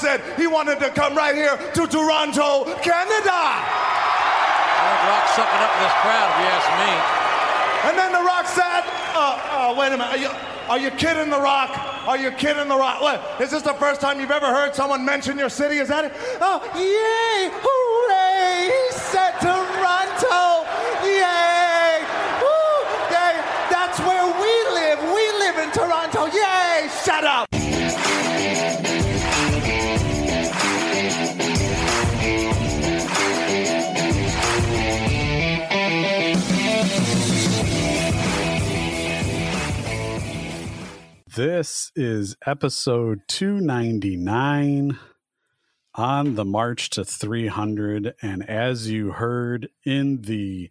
Rock said he wanted to come right here to Toronto, Canada. I think Rock's sucking up this crowd, if you ask me. And then The Rock said, uh, uh, wait a minute, are you, are you kidding The Rock? Are you kidding The Rock? What, is this the first time you've ever heard someone mention your city? Is that it? Oh, yay, hooray, he said Toronto, yay, woo, yay, that's where we live, we live in Toronto, yay, shut up. This is episode 299 on the march to 300. And as you heard in the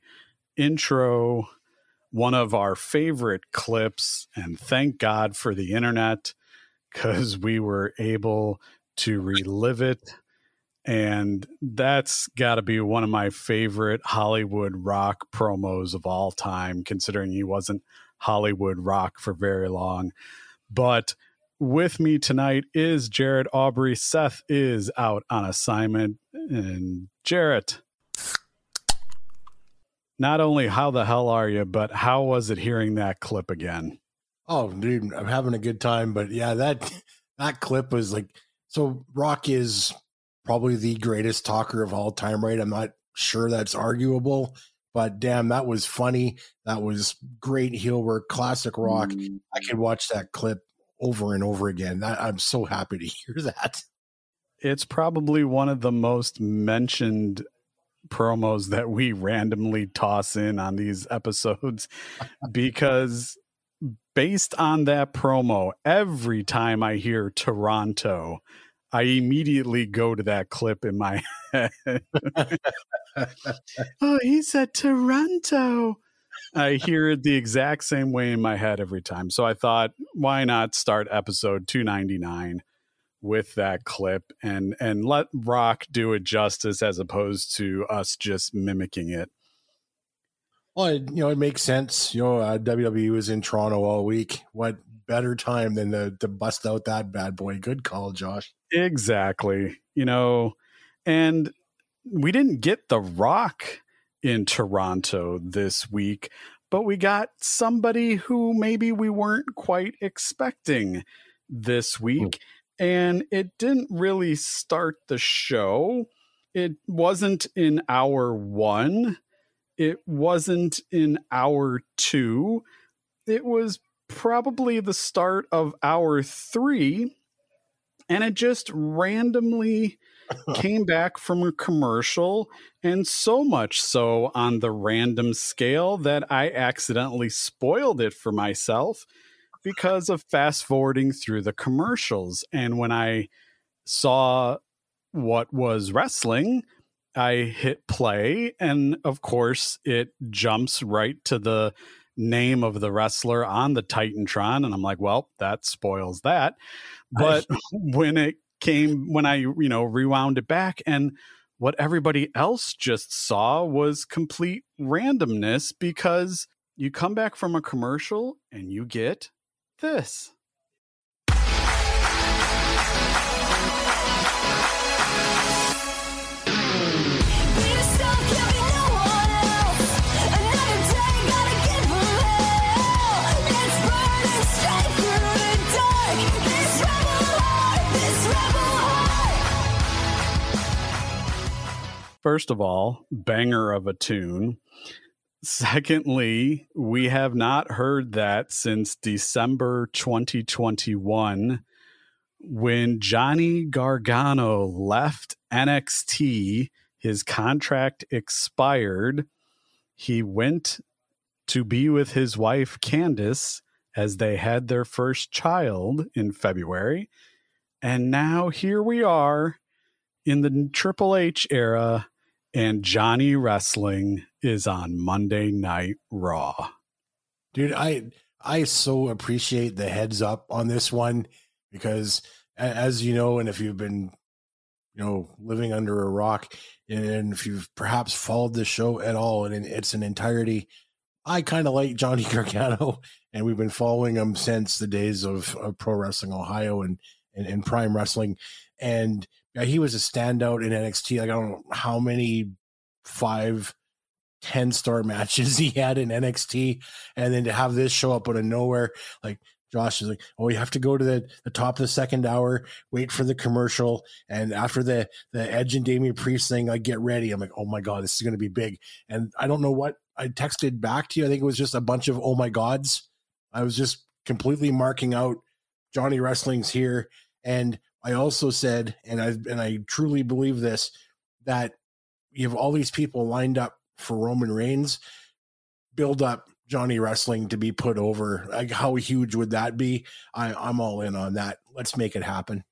intro, one of our favorite clips, and thank God for the internet because we were able to relive it. And that's got to be one of my favorite Hollywood rock promos of all time, considering he wasn't Hollywood rock for very long. But with me tonight is Jarret Aubrey. Seth is out on assignment. And Jarret, not only how the hell are you, but how was it hearing that clip again? Oh, dude, I'm having a good time. But yeah, that that clip was like so. Rock is probably the greatest talker of all time, right? I'm not sure that's arguable, but damn, that was funny. That was great heel work, classic rock. Mm-hmm. I could watch that clip over and over again. That, I'm so happy to hear that. It's probably one of the most mentioned promos that we randomly toss in on these episodes because based on that promo, every time I hear Toronto, I immediately go to that clip in my head. Oh, he said Toronto. I hear it the exact same way in my head every time. So I thought, why not start episode 299 with that clip and and let Rock do it justice as opposed to us just mimicking it. Well, it, you know, it makes sense. You know, uh, WWE was in Toronto all week. What better time than to, to bust out that bad boy? Good call, Josh. Exactly. You know, and we didn't get The Rock in Toronto this week, but we got somebody who maybe we weren't quite expecting this hmm. week. And it didn't really start the show. It wasn't in hour one, it wasn't in hour two. It was probably the start of hour three. And it just randomly came back from a commercial, and so much so on the random scale that I accidentally spoiled it for myself because of fast forwarding through the commercials. And when I saw what was wrestling, I hit play, and of course, it jumps right to the name of the wrestler on the Titantron. And I'm like, well, that spoils that. But when it came when I, you know, rewound it back and what everybody else just saw was complete randomness because you come back from a commercial and you get this. First of all, banger of a tune. Secondly, we have not heard that since December 2021 when Johnny Gargano left NXT. His contract expired. He went to be with his wife, Candice, as they had their first child in February. And now here we are in the Triple H era, and Johnny Wrestling is on Monday Night Raw. Dude, I I so appreciate the heads up on this one because as you know, and if you've been you know living under a rock and if you've perhaps followed the show at all in its an entirety, I kind of like Johnny Gargano and we've been following him since the days of, of Pro Wrestling Ohio and in, in Prime Wrestling, and yeah, he was a standout in NXT. Like I don't know how many five, ten star matches he had in NXT. And then to have this show up out of nowhere, like Josh is like, oh, you have to go to the, the top of the second hour, wait for the commercial. And after the, the Edge and Damian Priest thing, I get ready. I'm like, oh my God, this is going to be big. And I don't know what I texted back to you. I think it was just a bunch of oh my gods. I was just completely marking out Johnny Wrestling's here. And I also said, and I and I truly believe this, that you have all these people lined up for Roman Reigns. Build up Johnny Wrestling to be put over. Like how huge would that be? I, I'm all in on that. Let's make it happen.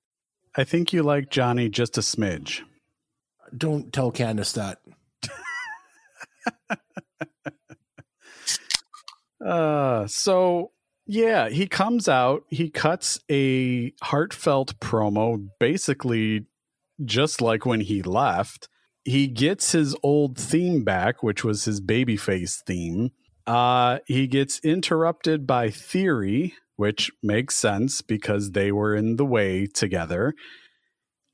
I think you like Johnny just a smidge. Don't tell Candice that. uh so yeah, he comes out, he cuts a heartfelt promo, basically just like when he left. He gets his old theme back, which was his babyface theme. Uh, he gets interrupted by Theory, which makes sense because they were in the way together.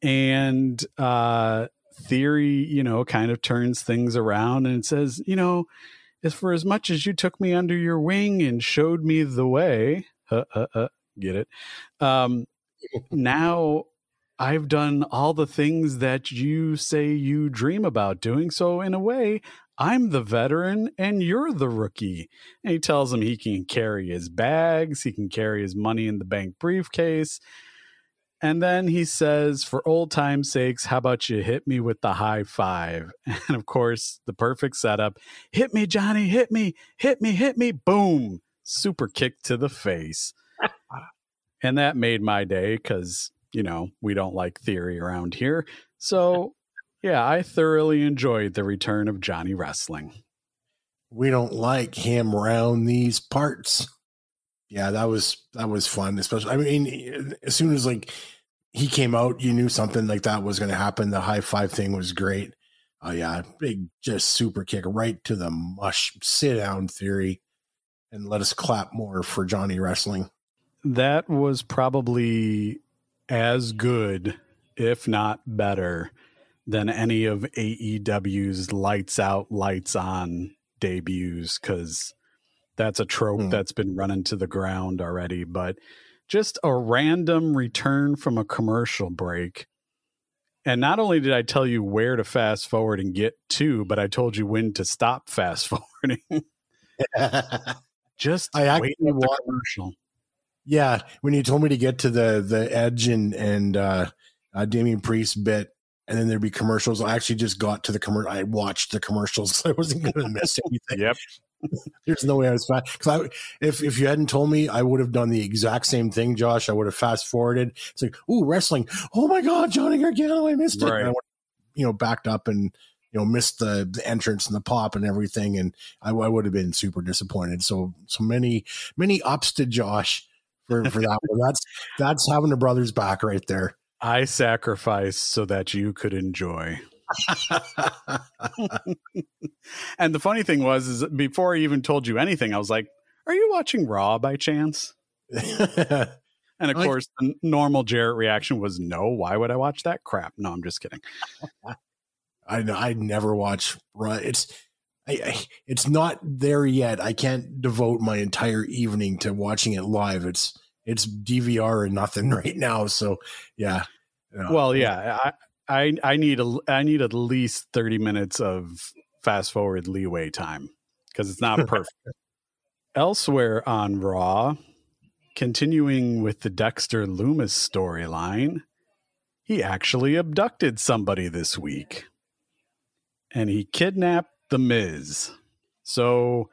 And uh, Theory, you know, kind of turns things around and says, you know, is for as much as you took me under your wing and showed me the way, uh, uh, uh, get it? Um, now I've done all the things that you say you dream about doing. So, in a way, I'm the veteran and you're the rookie. And he tells him he can carry his bags, he can carry his money in the bank briefcase. And then he says, for old time's sakes, how about you hit me with the high five? And of course, the perfect setup hit me, Johnny, hit me, hit me, hit me, boom, super kick to the face. and that made my day because, you know, we don't like theory around here. So, yeah, I thoroughly enjoyed the return of Johnny Wrestling. We don't like him around these parts yeah that was that was fun especially i mean as soon as like he came out, you knew something like that was going to happen. The high five thing was great. Oh yeah, big, just super kick right to the mush. Sit down theory, and let us clap more for Johnny Wrestling. That was probably as good, if not better, than any of AEW's lights out, lights on debuts. Because that's a trope hmm. that's been running to the ground already. But just a random return from a commercial break. And not only did I tell you where to fast forward and get to, but I told you when to stop fast forwarding. just I actually watched commercial. Yeah, when you told me to get to the the Edge and and uh, uh Damian Priest bit, and then there'd be commercials. I actually just got to the commercial. I watched the commercials. I wasn't going to miss anything. yep. There's no way I was fast because if if you hadn't told me, I would have done the exact same thing, Josh. I would have fast forwarded. It's like, ooh, wrestling. Oh my God, Johnny Gargano, I missed it. Right. I you know, backed up and you know missed the, the entrance and the pop and everything, and I, I would have been super disappointed. So so many many ups to Josh for for that one. That's that's having a brother's back right there. I sacrificed so that you could enjoy. and the funny thing was, is before I even told you anything, I was like, "Are you watching Raw by chance?" and of like, course, the normal Jarret reaction was, "No. Why would I watch that crap?" No, I'm just kidding. I know I never watch Raw. It's I, I, it's not there yet. I can't devote my entire evening to watching it live. It's it's DVR and nothing right now. So yeah. Well, yeah, I, I I need a I need at least 30 minutes of fast forward leeway time because it's not perfect. Elsewhere on Raw, continuing with the Dexter Lumis storyline, he actually abducted somebody this week. And he kidnapped the Miz. So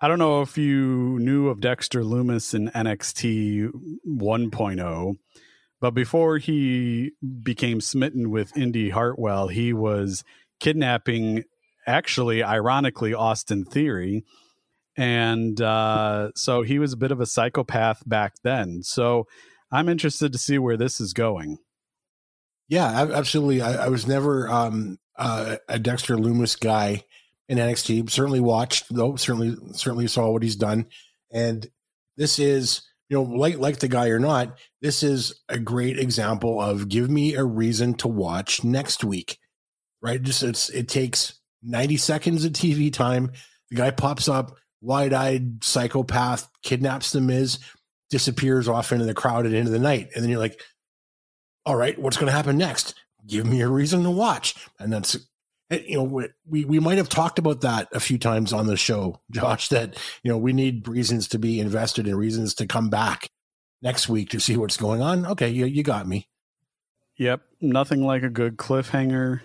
I don't know if you knew of Dexter Lumis in NXT 1.0 but before he became smitten with Indie Hartwell, he was kidnapping, actually, ironically, Austin Theory. And uh, so he was a bit of a psychopath back then. So I'm interested to see where this is going. Yeah, absolutely. I, I was never um, uh, a Dexter Lumis guy in NXT. Certainly watched though. Certainly, certainly saw what he's done. And this is you know, like like the guy or not, this is a great example of give me a reason to watch next week. Right? Just it's it takes 90 seconds of TV time. The guy pops up, wide-eyed psychopath, kidnaps the Miz, disappears off into the crowd at the end of the night. And then you're like, all right, what's going to happen next? Give me a reason to watch. And that's you know we we might have talked about that a few times on the show josh that you know we need reasons to be invested and reasons to come back next week to see what's going on okay you, you got me Yep, nothing like a good cliffhanger.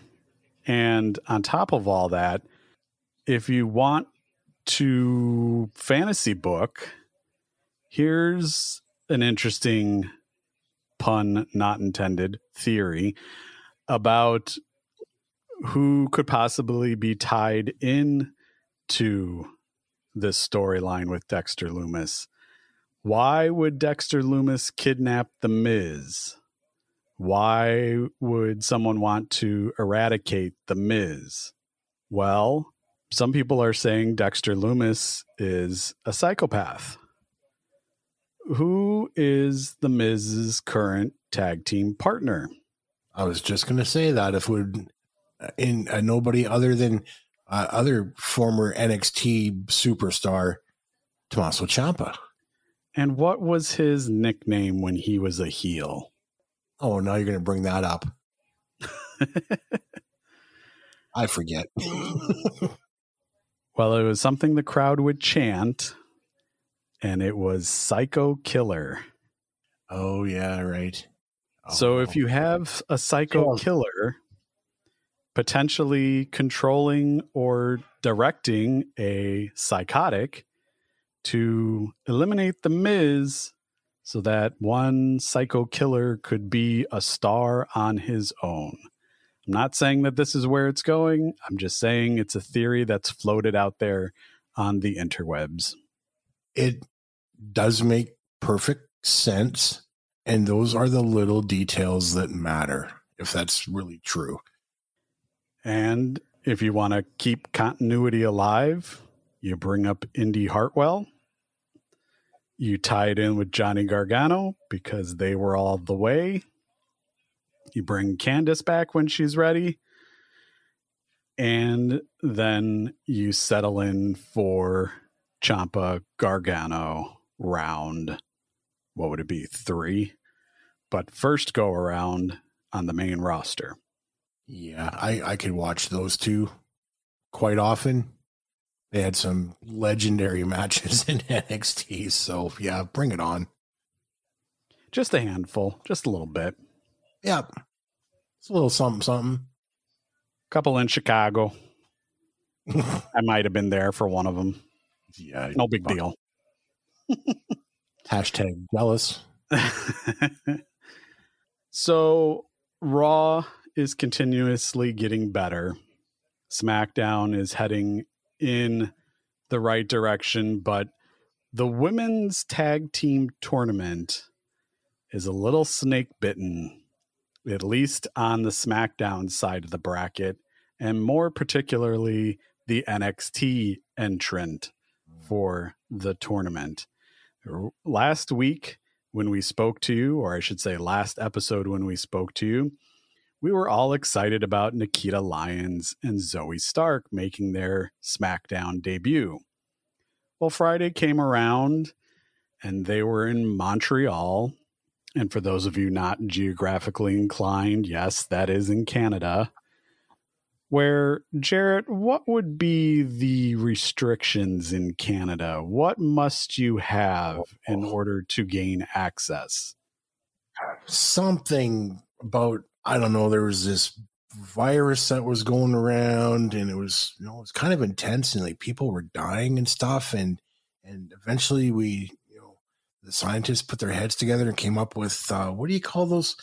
And on top of all that, if you want to fantasy book, here's an interesting pun not intended theory about who could possibly be tied in to this storyline with Dexter Lumis. Why would Dexter Lumis kidnap the Miz? Why would someone want to eradicate the Miz? Well, some people are saying Dexter Lumis is a psychopath. Who is the Miz's current tag team partner? i was just going to say that if would in uh, nobody other than uh, other former nxt superstar tommaso ciampa And what was his nickname when he was a heel? oh now you're going to bring that up i forget Well, it was something the crowd would chant, and it was Psycho Killer. oh yeah right So Oh. if you have a psycho killer potentially controlling or directing a psychotic to eliminate the Miz so that one psycho killer could be a star on his own. I'm not saying that this is where it's going. I'm just saying it's a theory that's floated out there on the interwebs. it does make perfect sense and those are the little details that matter if that's really true And if you want to keep continuity alive, you bring up Indie Hartwell. You tie it in with Johnny Gargano because they were all the way. You bring Candice back when she's ready. And then you settle in for Ciampa Gargano round. What would it be? Three? But first go around on the main roster. Yeah i i could watch those two quite often they had some legendary matches in nxt so yeah bring it on Just a handful, just a little bit. yeah it's a little something something Couple in Chicago. I might have been there for one of them. yeah No big deal. hashtag jealous so Raw is continuously getting better. SmackDown is heading in the right direction, but the women's tag team tournament is a little snake bitten, at least on the SmackDown side of the bracket, and more particularly the NXT entrant for the tournament. Last week, when we spoke to you, or I should say last episode when we spoke to you, we were all excited about Nikita Lyons and Zoey Stark making their SmackDown debut. Well, Friday came around and they were in Montreal. And for those of you not geographically inclined, yes, that is in Canada. Where, Jarret, what would be the restrictions in Canada? What must you have in oh. order to gain access? something about I don't know. There was this virus that was going around, and it was you know it was kind of intense, and like people were dying and stuff, and and eventually we you know the scientists put their heads together and came up with uh, what do you call those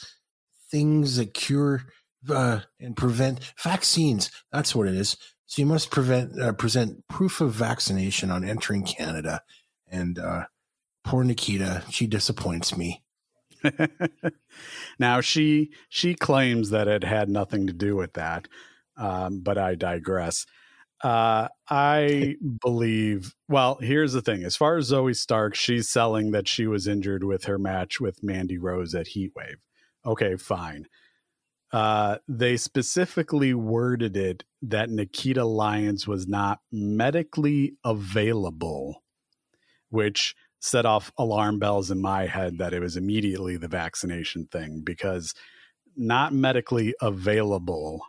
things that cure uh, and prevent vaccines? That's what it is. So you must prevent uh, present proof of vaccination on entering Canada, and uh, poor Nikita, she disappoints me. now she she claims that it had nothing to do with that, um, but I digress. Uh, I believe. Well, here's the thing: as far as Zoey Stark, she's selling that she was injured with her match with Mandy Rose at Heatwave. Okay, fine. Uh, they specifically worded it that Nikita Lyons was not medically available, which set off alarm bells in my head that it was immediately the vaccination thing because not medically available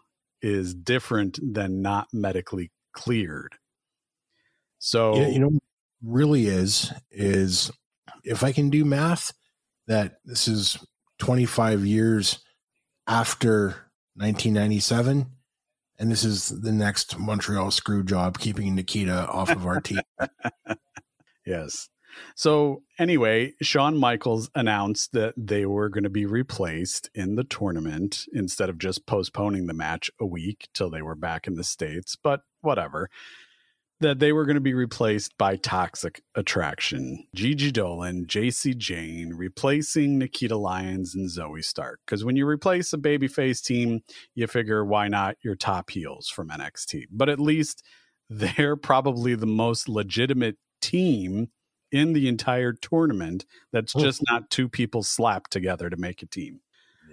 is different than not medically cleared. So you know, you know really is is if I can do math, that this is 25 years after 1997, and this is the next Montreal screw job, keeping Nikita off of our team. yes. So anyway, Shawn Michaels announced that they were going to be replaced in the tournament instead of just postponing the match a week till they were back in the states. But whatever that they were going to be replaced by Toxic Attraction, Gigi Dolan, Jacy Jane, replacing Nikita Lyons and Zoey Stark. Because when you replace a babyface team, you figure why not your top heels from NXT? But at least they're probably the most legitimate team in the entire tournament that's oh. just not two people slapped together to make a team.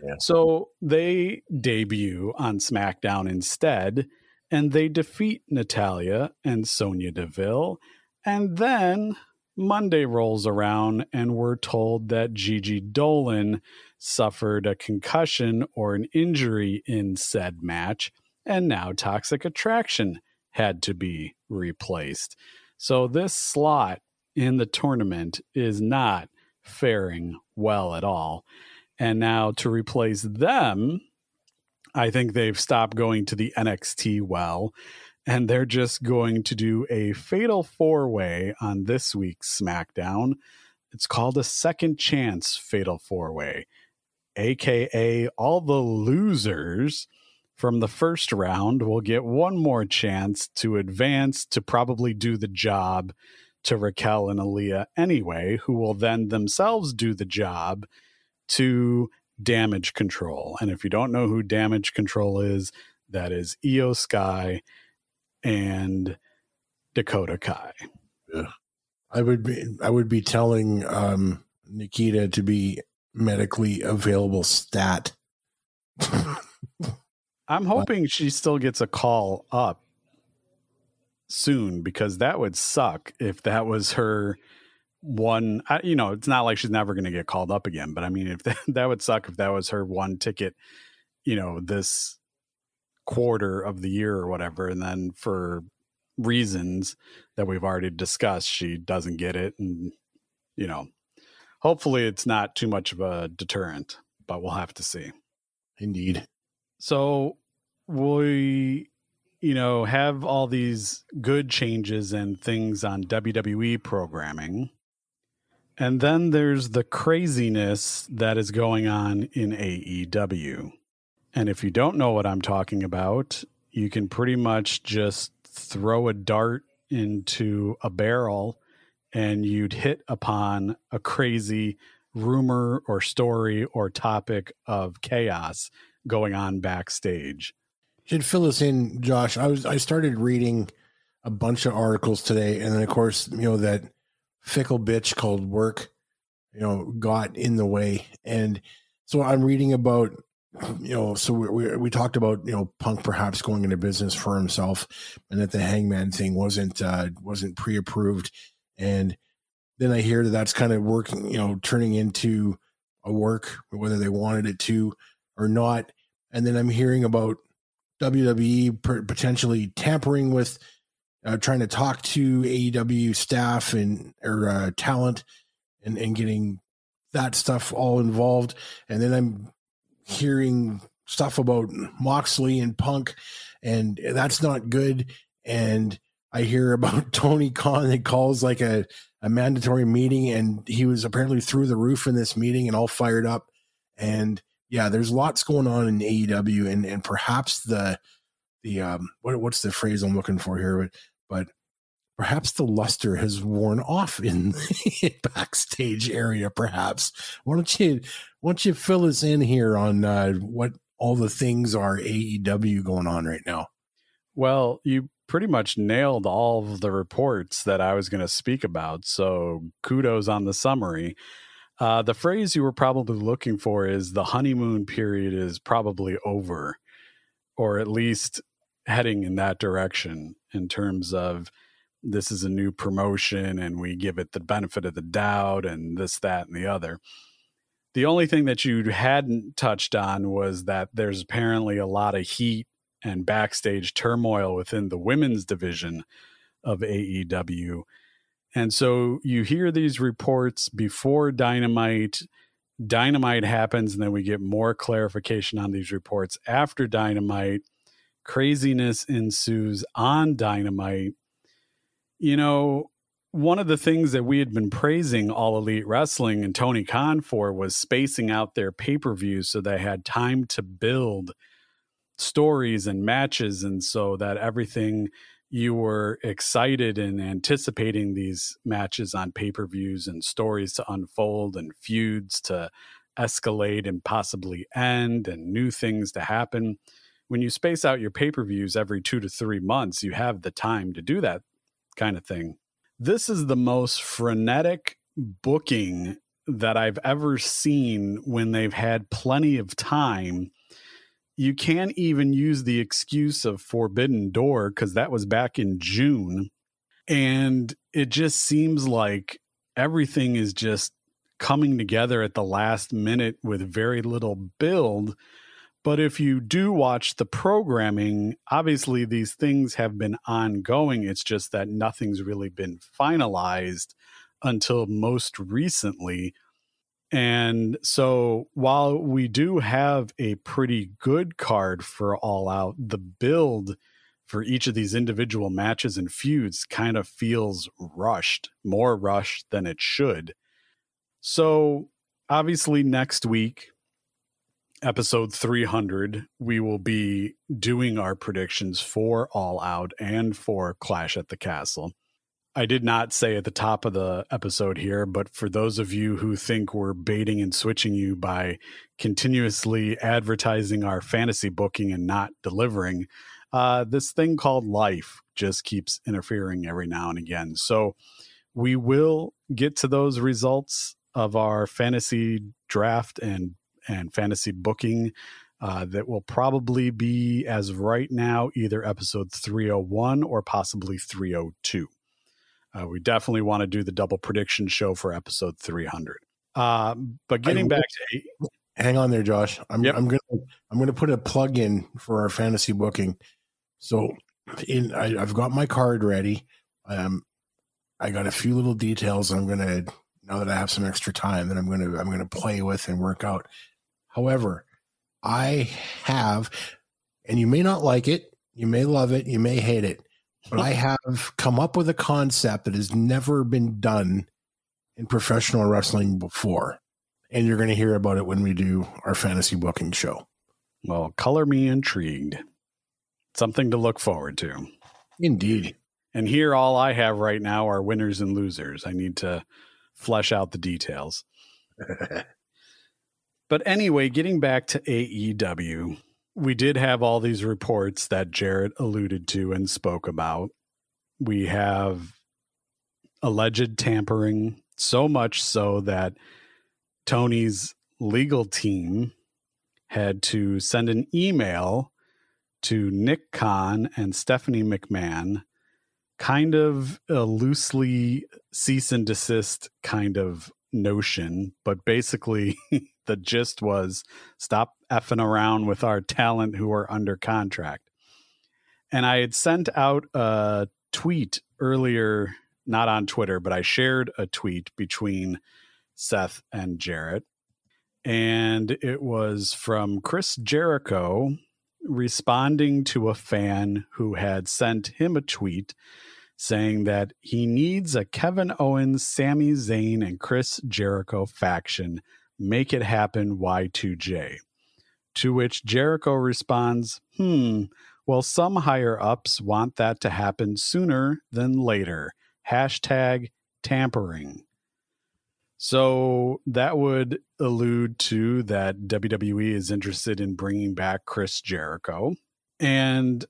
Yeah. So they debut on SmackDown instead and they defeat Natalya and Sonya Deville. And then Monday rolls around, and we're told that Gigi Dolan suffered a concussion or an injury in said match, and now Toxic Attraction had to be replaced. So this slot in the tournament is not faring well at all. And now to replace them, I think they've stopped going to the NXT well, and they're just going to do a fatal four way on this week's SmackDown. It's called a second chance fatal four way, aka all the losers from the first round will get one more chance to advance to probably do the job to Raquel and Aliyah anyway, who will then themselves do the job to damage control. And if you don't know who damage control is, that is Iyo Sky and Dakota Kai. Yeah. I would be I would be telling um, Nikita to be medically available stat. I'm hoping she still gets a call up soon because that would suck if that was her one I, you know it's not like she's never going to get called up again but i mean if that, that would suck if that was her one ticket you know this quarter of the year or whatever and then for reasons that we've already discussed she doesn't get it and you know hopefully it's not too much of a deterrent but we'll have to see. Indeed. So we you know have all these good changes and things on WWE programming and then there's the craziness that is going on in AEW. And if you don't know what I'm talking about, you can pretty much just throw a dart into a barrel and you'd hit upon a crazy rumor or story or topic of chaos going on backstage. Should fill us in, Josh. I was I started reading a bunch of articles today, and then of course, you know, that fickle bitch called work, you know, got in the way. And so I'm reading about, you know, so we, we, we talked about, you know, Punk perhaps going into business for himself and that the hangman thing wasn't, uh, wasn't pre-approved. And then I hear that that's kind of working, you know, turning into a work, whether they wanted it to or not. And then I'm hearing about WWE potentially tampering with uh, trying to talk to AEW staff and or uh, talent and and getting that stuff all involved. And then I'm hearing stuff about Moxley and Punk, and that's not good. And I hear about Tony Khan that calls like a, a mandatory meeting, and he was apparently through the roof in this meeting and all fired up. And yeah, there's lots going on in AEW, and and perhaps the the um what what's the phrase I'm looking for here, but but perhaps the luster has worn off in the backstage area. Perhaps why don't you why don't you fill us in here on uh, what all the things are AEW going on right now? Well, you pretty much nailed all of the reports that I was going to speak about. So kudos on the summary. Uh, the phrase you were probably looking for is the honeymoon period is probably over, or at least heading in that direction in terms of this is a new promotion and we give it the benefit of the doubt and this, that, and the other. The only thing that you hadn't touched on was that there's apparently a lot of heat and backstage turmoil within the women's division of AEW. And so you hear these reports before Dynamite. Dynamite happens, and then we get more clarification on these reports after Dynamite. Craziness ensues on Dynamite. You know, one of the things that we had been praising All Elite Wrestling and Tony Khan for was spacing out their pay per views so they had time to build stories and matches. And so that everything you were excited and anticipating these matches on pay per views and stories to unfold and feuds to escalate and possibly end and new things to happen. When you space out your pay per views every two to three months, you have the time to do that kind of thing this is the most frenetic booking that I've ever seen when they've had plenty of time. You can't even use the excuse of Forbidden Door because that was back in June. And it just seems like everything is just coming together at the last minute with very little build but if you do watch the programming, obviously these things have been ongoing. It's just that nothing's really been finalized until most recently. And so while we do have a pretty good card for All Out, the build for each of these individual matches and feuds kind of feels rushed, more rushed than it should. So obviously next week episode 300, we will be doing our predictions for All Out and for Clash at the Castle. I did not say at the top of the episode here, but for those of you who think we're baiting and switching you by continuously advertising our fantasy booking and not delivering, uh, this thing called life just keeps interfering every now and again. So we will get to those results of our fantasy draft and and fantasy booking uh, that will probably be, as right now, either episode 301 or possibly 302. Uh, we definitely want to do the double prediction show for episode 300. Uh, but getting back to hang on there, Josh. I'm yep. I'm gonna I'm gonna put a plug in for our fantasy booking. So, in I, have got my card ready. Um, I got a few little details. I'm gonna now that I have some extra time that I'm gonna I'm gonna play with and work out. However, I have, and you may not like it, you may love it, you may hate it, I have come up with a concept that has never been done in professional wrestling before. And you're going to hear about it when we do our fantasy booking show. Well, color me intrigued. Something to look forward to. Indeed. And here, all I have right now are winners and losers. I need to flesh out the details. But anyway, getting back to AEW, we did have all these reports that Jarret alluded to and spoke about. We have alleged tampering, so much so that Tony's legal team had to send an email to Nick Khan and Stephanie McMahon, kind of a loosely cease and desist kind of notion, but basically the gist was stop effing around with our talent who are under contract. And I had sent out a tweet earlier, not on Twitter, but I shared a tweet between Seth and Jarret. And it was from Chris Jericho responding to a fan who had sent him a tweet saying that he needs a Kevin Owens, Sami Zayn, and Chris Jericho faction Make it happen, Y2J. To which Jericho responds, Hmm, well, some higher ups want that to happen sooner than later. Hashtag tampering. So that would allude to that WWE is interested in bringing back Chris Jericho. And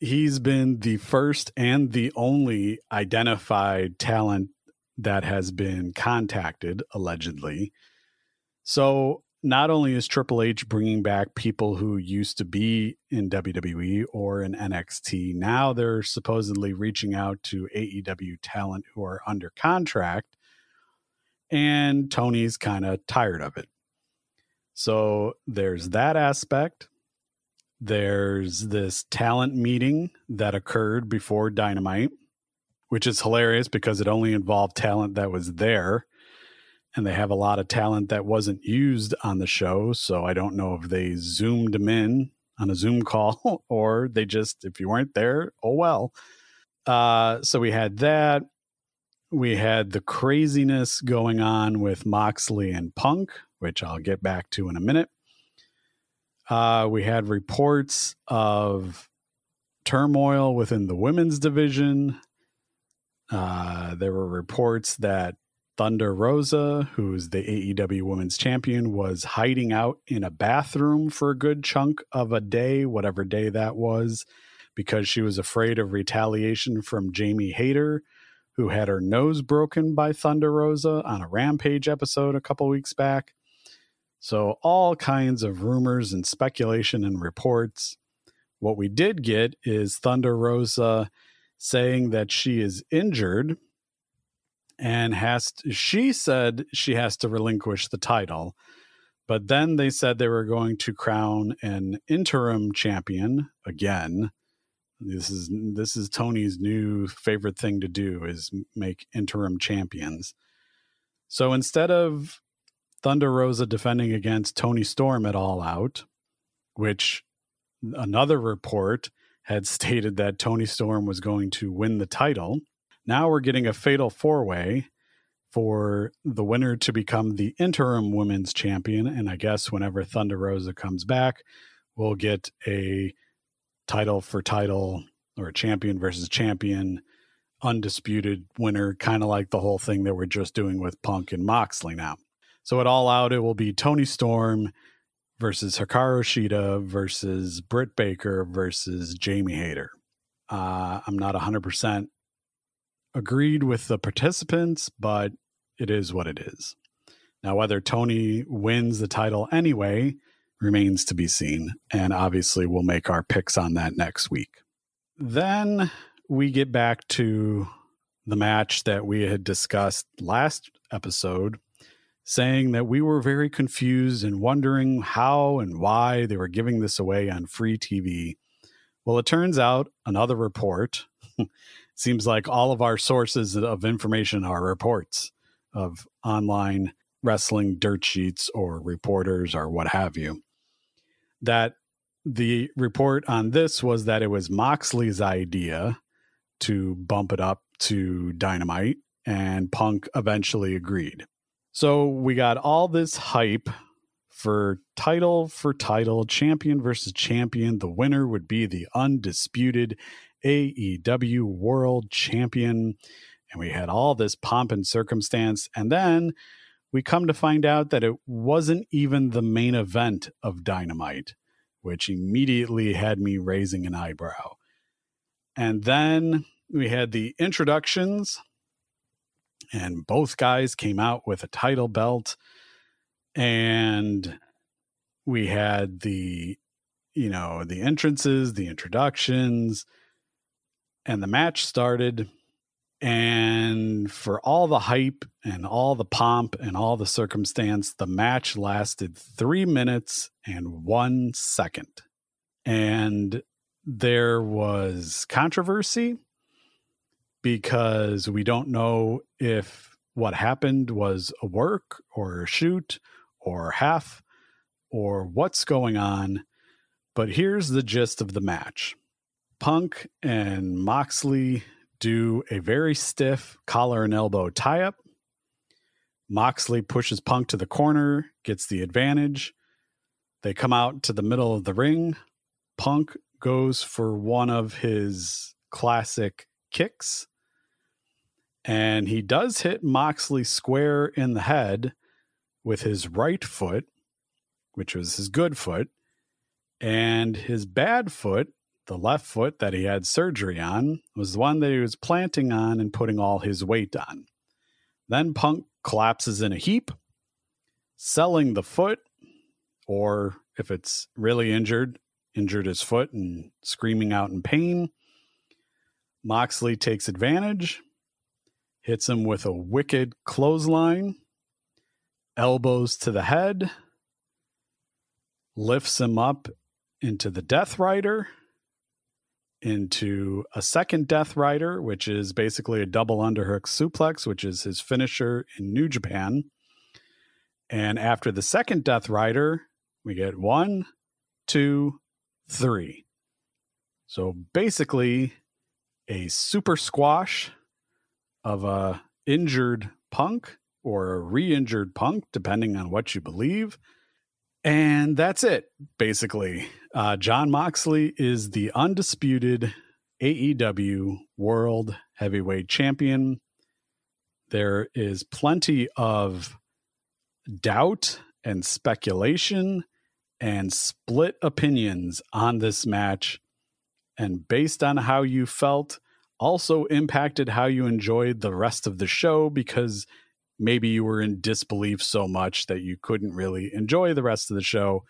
he's been the first and the only identified talent that has been contacted, allegedly. So not only is Triple H bringing back people who used to be in WWE or in NXT, now they're supposedly reaching out to AEW talent who are under contract. And Tony's kind of tired of it. So there's that aspect. There's this talent meeting that occurred before Dynamite, which is hilarious because it only involved talent that was there. And they have a lot of talent that wasn't used on the show. So I don't know if they zoomed them in on a Zoom call or they just, if you weren't there, oh well. Uh, so we had that. We had the craziness going on with Moxley and Punk, which I'll get back to in a minute. Uh, we had reports of turmoil within the women's division. Uh, there were reports that Thunder Rosa, who's the AEW Women's Champion, was hiding out in a bathroom for a good chunk of a day, whatever day that was, because she was afraid of retaliation from Jamie Hayter, who had her nose broken by Thunder Rosa on a Rampage episode a couple weeks back. So, all kinds of rumors and speculation and reports. What we did get is Thunder Rosa saying that she is injured and has to, she said she has to relinquish the title but then they said they were going to crown an interim champion again this is this is Tony's new favorite thing to do is make interim champions so instead of Thunder Rosa defending against Toni Storm at All Out, which another report had stated that Toni Storm was going to win the title. Now we're getting a fatal four way for the winner to become the interim women's champion. And I guess whenever Thunder Rosa comes back, we'll get a title for title or a champion versus champion, undisputed winner, kind of like the whole thing that we're just doing with Punk and Moxley now. So at All Out, it will be Toni Storm versus Hikaru Shida versus Britt Baker versus Jamie Hayter. Uh, I'm not 100% agreed with the participants, but it is what it is. Now, whether Toni wins the title anyway remains to be seen. And obviously, we'll make our picks on that next week. Then we get back to the match that we had discussed last episode saying that we were very confused and wondering how and why they were giving this away on free TV. Well, it turns out another report seems like all of our sources of information are reports of online wrestling dirt sheets or reporters or what have you. That the report on this was that it was Moxley's idea to bump it up to Dynamite, and Punk eventually agreed. So we got all this hype for title for title, champion versus champion. The winner would be the undisputed AEW World Champion. And we had all this pomp and circumstance. And then we come to find out that it wasn't even the main event of Dynamite, which immediately had me raising an eyebrow. And then we had the introductions and both guys came out with a title belt and we had the you know the entrances the introductions and the match started and for all the hype and all the pomp and all the circumstance the match lasted 3 minutes and 1 second and there was controversy because we don't know if what happened was a work or a shoot or half or what's going on. But here's the gist of the match Punk and Moxley do a very stiff collar and elbow tie up. Moxley pushes Punk to the corner, gets the advantage. They come out to the middle of the ring. Punk goes for one of his classic kicks and he does hit Moxley square in the head with his right foot, which was his good foot, and his bad foot the left foot that he had surgery on was the one that he was planting on and putting all his weight on. Then Punk collapses in a heap, selling the foot, or if it's really injured, injured his foot and screaming out in pain. Moxley takes advantage, hits him with a wicked clothesline, elbows to the head, lifts him up into the Death Rider, into a second Death Rider, which is basically a double underhook suplex, which is his finisher in New Japan. And after the second Death Rider, we get one, two, three. So basically, a super squash of a injured punk or a re-injured punk, depending on what you believe. And that's it, basically. Uh, Jon Moxley is the undisputed AEW World Heavyweight Champion. There is plenty of doubt and speculation and split opinions on this match. And based on how you felt, also impacted how you enjoyed the rest of the show because maybe you were in disbelief so much that you couldn't really enjoy the rest of the show.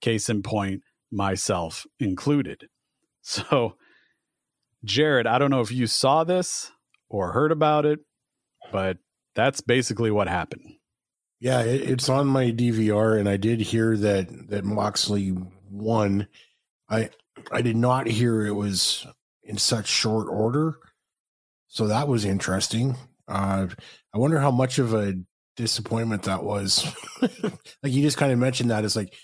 Case in point, myself included. So, Jarret, I don't know if you saw this or heard about it, but that's basically what happened. Yeah, it, it's on my DVR, and I did hear that that Moxley won. I I did not hear it was in such short order, so that was interesting. Uh, I wonder how much of a disappointment that was. like you just kind of mentioned that it's like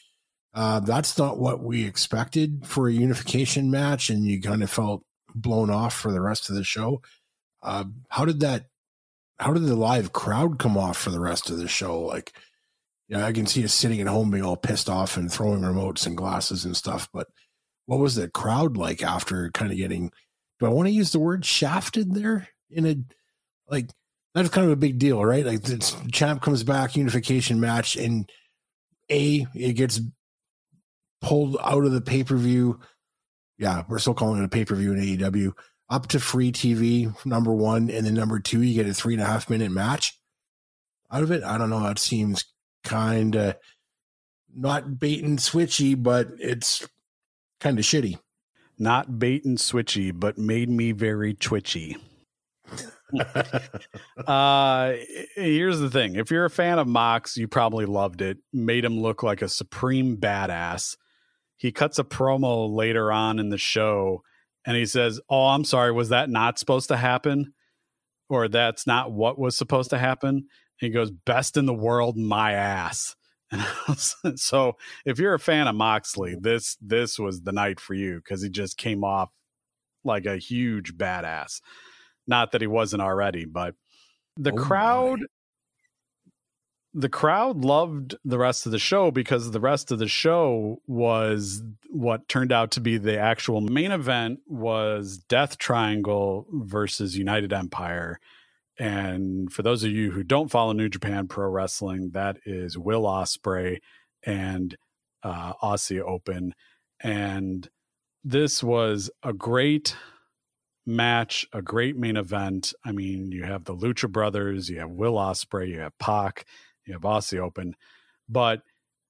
uh, that's not what we expected for a unification match, and you kind of felt blown off for the rest of the show. Uh, how did that? How did the live crowd come off for the rest of the show? Like, yeah, I can see us sitting at home being all pissed off and throwing remotes and glasses and stuff. But what was the crowd like after kind of getting? Do I want to use the word shafted there in a like? That's kind of a big deal, right? Like, the champ comes back, unification match, and a it gets pulled out of the pay per view. Yeah, we're still calling it a pay per view in AEW. Up to free TV, number one, and then number two, you get a three and a half minute match out of it. I don't know. It seems kind of not bait and switchy, but it's kind of shitty. Not bait and switchy, but made me very twitchy. uh here's the thing. If you're a fan of mox you probably loved it. Made him look like a supreme badass. He cuts a promo later on in the show and he says oh i'm sorry was that not supposed to happen? Or that's not what was supposed to happen? And he goes best in the world my ass. So if you're a fan of moxley this this was the night for you because he just came off like a huge badass not that he wasn't already, but the oh crowd my. the crowd loved the rest of the show because the rest of the show was what turned out to be the actual main event was Death Triangle versus United Empire. And for those of you who don't follow New Japan Pro Wrestling, that is Will Ospreay and uh, Aussie Open. And this was a great match, a great main event. I mean, you have the Lucha Brothers, you have Will Ospreay, you have Pac, you have Aussie Open. But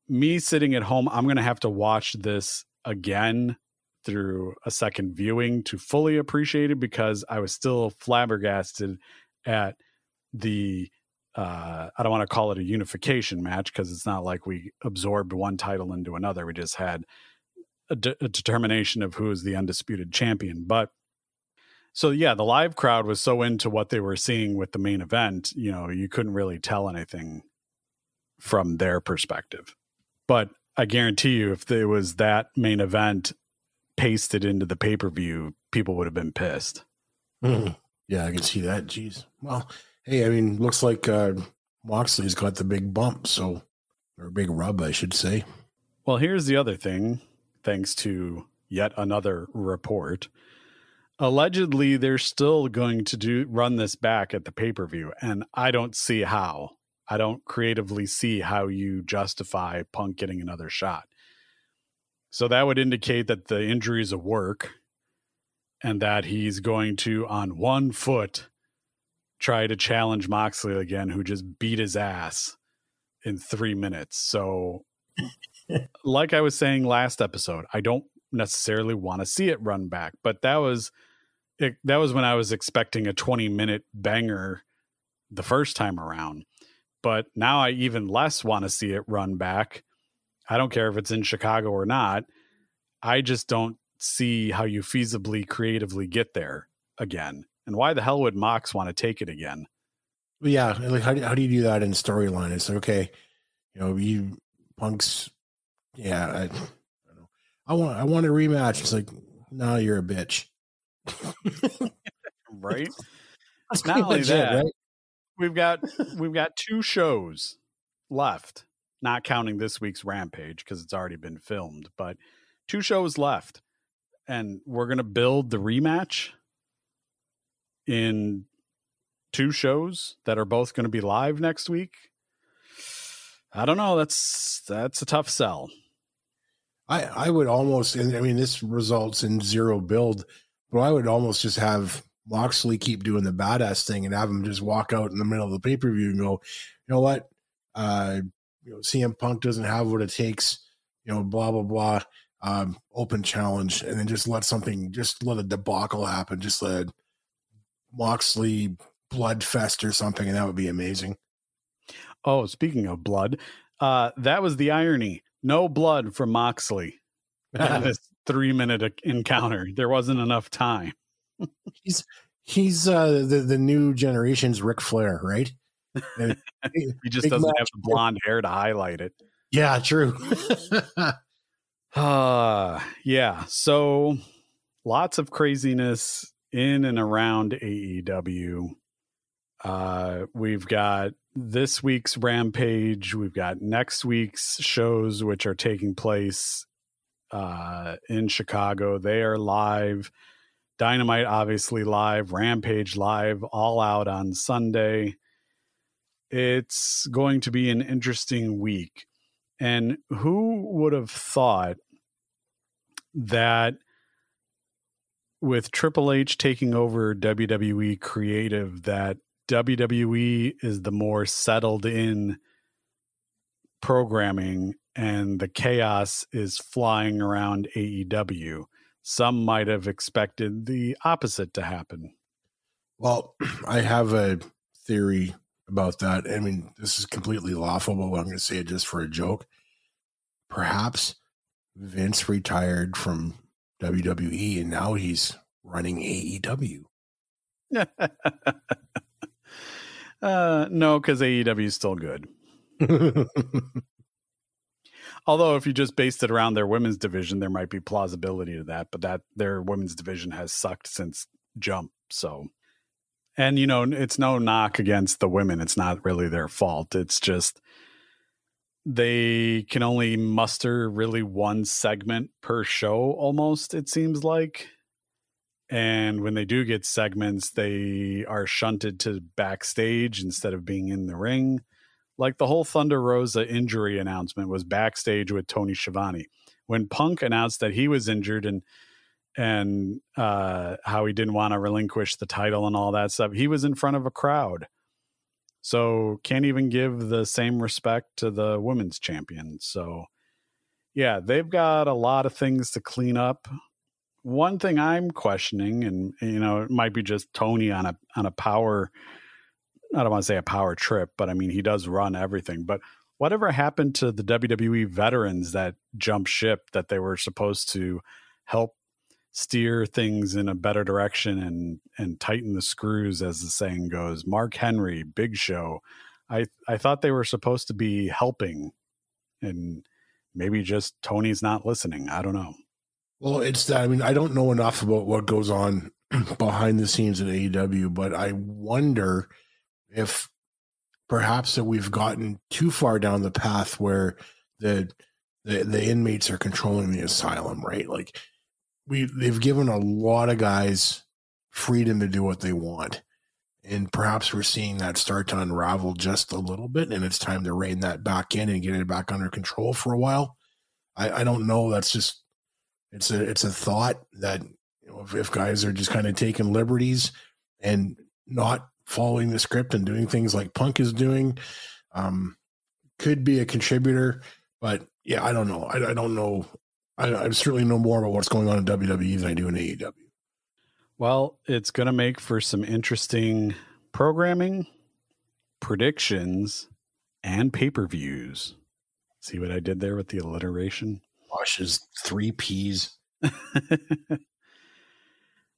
me sitting at home, I'm going to have to watch this again through a second viewing to fully appreciate it because I was still flabbergasted at the uh, I don't want to call it a unification match because it's not like we absorbed one title into another. We just had a, de- a determination of who is the undisputed champion. But so yeah, the live crowd was so into what they were seeing with the main event, you know, you couldn't really tell anything from their perspective. But I guarantee you, if it was that main event pasted into the pay per view, people would have been pissed. Mm. Yeah, I can see that. Jeez. Well, hey, I mean, looks like uh, Moxley's got the big bump, so or big rub, I should say. Well, here's the other thing. Thanks to yet another report, allegedly they're still going to do run this back at the pay-per-view and i don't see how i don't creatively see how you justify punk getting another shot so that would indicate that the injury is a work and that he's going to, on one foot, try to challenge Moxley again, who just beat his ass in three minutes. So, like I was saying last episode, I don't necessarily want to see it run back, but that was it, that was when I was expecting a 20 minute banger the first time around. But now I even less want to see it run back. I don't care if it's in Chicago or not. I just don't see how you feasibly creatively get there again. And why the hell would Mox want to take it again? Yeah, like how do, how do you do that in storyline? It's like okay, you know, you punks. Yeah, I, I, I want I want a rematch. It's like, no, you're a bitch. right. Not only that, right? we've got we've got two shows left, not counting this week's Rampage because it's already been filmed, but two shows left, and we're gonna build the rematch in two shows that are both going to be live next week. I don't know. That's that's a tough sell. I I would almost. I mean, this results in zero build, but I would almost just have Moxley keep doing the badass thing and have him just walk out in the middle of the pay per view and go, you know what, uh, you know, CM Punk doesn't have what it takes, you know, blah blah blah. Um, open challenge, and then just let something, just let a debacle happen, just let Moxley blood fest or something, and that would be amazing. Oh, speaking of blood, uh, that was the irony. No blood from Moxley three minute encounter. There wasn't enough time. he's he's uh, the the new generation's Ric Flair, right? he just doesn't have the blonde hair to highlight it. Yeah, true. uh yeah. So lots of craziness in and around AEW. Uh, we've got this week's Rampage. We've got next week's shows, which are taking place uh, in Chicago. They are live. Dynamite, obviously, live. Rampage, live. All out on Sunday. It's going to be an interesting week. And who would have thought that with Triple H taking over WWE creative that WWE is the more settled in programming and the chaos is flying around AEW. Some might have expected the opposite to happen. Well, I have a theory about that. I mean, this is completely lawful, but I'm going to say it just for a joke. Perhaps Vince retired from WWE, and now he's running AEW. uh, no, because AEW is still good. Although, if you just based it around their women's division, there might be plausibility to that. But that their women's division has sucked since Jump. So, and you know, it's no knock against the women. It's not really their fault. It's just they can only muster really one segment per show almost it seems like and when they do get segments they are shunted to backstage instead of being in the ring like the whole thunder rosa injury announcement was backstage with tony Schiavone. when punk announced that he was injured and and uh, how he didn't want to relinquish the title and all that stuff he was in front of a crowd so can't even give the same respect to the women's champion. So yeah, they've got a lot of things to clean up. One thing I'm questioning, and you know, it might be just Tony on a on a power I don't want to say a power trip, but I mean he does run everything. But whatever happened to the WWE veterans that jump ship that they were supposed to help steer things in a better direction and and tighten the screws as the saying goes mark henry big show i i thought they were supposed to be helping and maybe just tony's not listening i don't know well it's that i mean i don't know enough about what goes on behind the scenes at aew but i wonder if perhaps that we've gotten too far down the path where the the, the inmates are controlling the asylum right like we they've given a lot of guys freedom to do what they want. And perhaps we're seeing that start to unravel just a little bit, and it's time to rein that back in and get it back under control for a while. I, I don't know. That's just it's a it's a thought that you know if, if guys are just kind of taking liberties and not following the script and doing things like Punk is doing, um, could be a contributor. But yeah, I don't know. I, I don't know. I, I certainly know more about what's going on in WWE than I do in AEW. Well, it's going to make for some interesting programming, predictions, and pay per views. See what I did there with the alliteration? Washes three P's.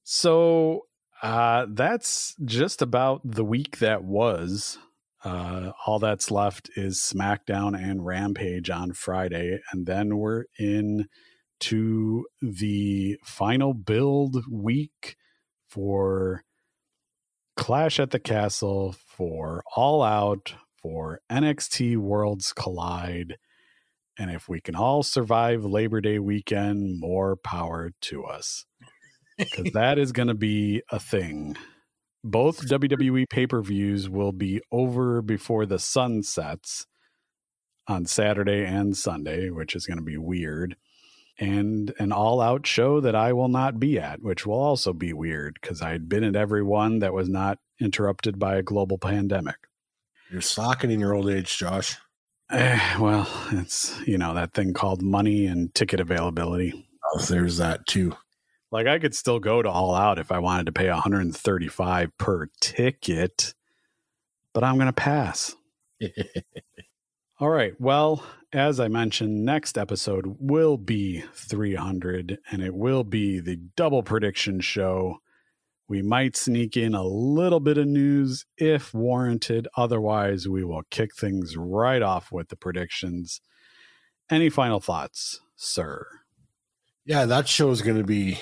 so uh, that's just about the week that was. Uh, all that's left is SmackDown and Rampage on Friday, and then we're in to the final build week for Clash at the Castle, for All Out, for NXT Worlds Collide. And if we can all survive Labor Day weekend, more power to us. Because that is going to be a thing. Both WWE pay per views will be over before the sun sets on Saturday and Sunday, which is going to be weird. And an all out show that I will not be at, which will also be weird because I had been at every one that was not interrupted by a global pandemic. You're slacking in your old age, Josh. Eh, well, it's, you know, that thing called money and ticket availability. Oh, there's that too. Like I could still go to All Out if I wanted to pay 135 per ticket, but I'm going to pass. All right. Well, as I mentioned, next episode will be 300 and it will be the double prediction show we might sneak in a little bit of news if warranted. Otherwise, we will kick things right off with the predictions. Any final thoughts, sir? Yeah, that show is going to be,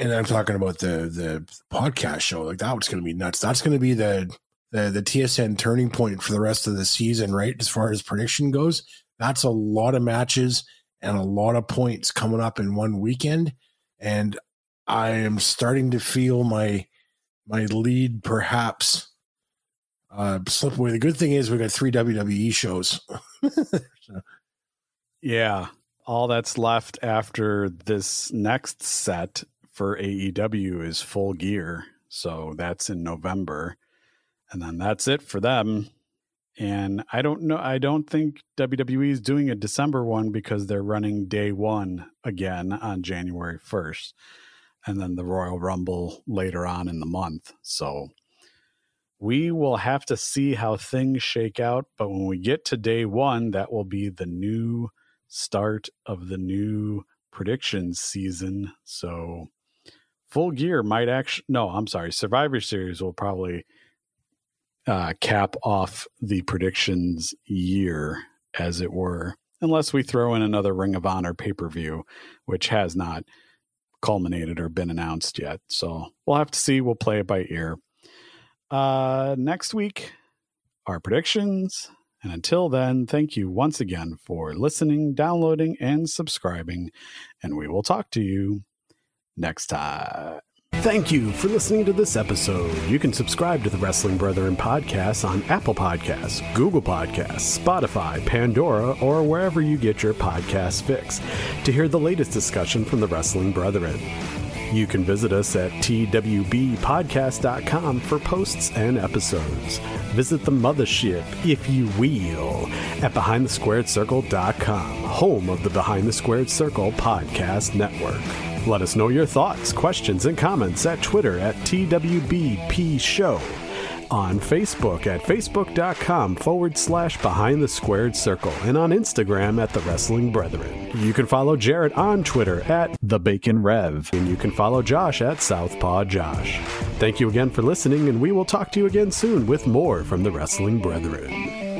and I'm talking about the the podcast show. Like that was going to be nuts. That's going to be the the the TSN turning point for the rest of the season, right? As far as prediction goes, that's a lot of matches and a lot of points coming up in one weekend. And I am starting to feel my my lead perhaps uh, slip away. The good thing is we got three WWE shows. so. Yeah, all that's left after this next set for AEW is Full Gear, so that's in November, and then that's it for them. And I don't know. I don't think WWE is doing a December one because they're running day one again on January first and then the Royal Rumble later on in the month. So we will have to see how things shake out. But when we get to day one, that will be the new start of the new predictions season. So full gear might actually, no, I'm sorry, Survivor Series will probably uh, cap off the predictions year, as it were, unless we throw in another Ring of Honor pay per view, which has not culminated or been announced yet. So we'll have to see. We'll play it by ear. Uh, next week, our predictions. And until then, thank you once again for listening, downloading, and subscribing. And we will talk to you next time. Thank you for listening to this episode. You can subscribe to the Wrestling Brethren podcast on Apple Podcasts, Google Podcasts, Spotify, Pandora, or wherever you get your podcast fix to hear the latest discussion from the Wrestling Brethren. You can visit us at twbpodcast.com for posts and episodes. Visit the mothership, if you will, at behindthesquaredcircle.com, home of the Behind the Squared Circle podcast network. Let us know your thoughts, questions, and comments at Twitter at TWBP Show, on Facebook at facebook.com forward slash behind the squared circle, and on Instagram at the Wrestling Brethren. You can follow Jarret on Twitter at the Bacon Rev, and you can follow Josh at Southpaw Josh. Thank you again for listening, and we will talk to you again soon with more from the Wrestling Brethren.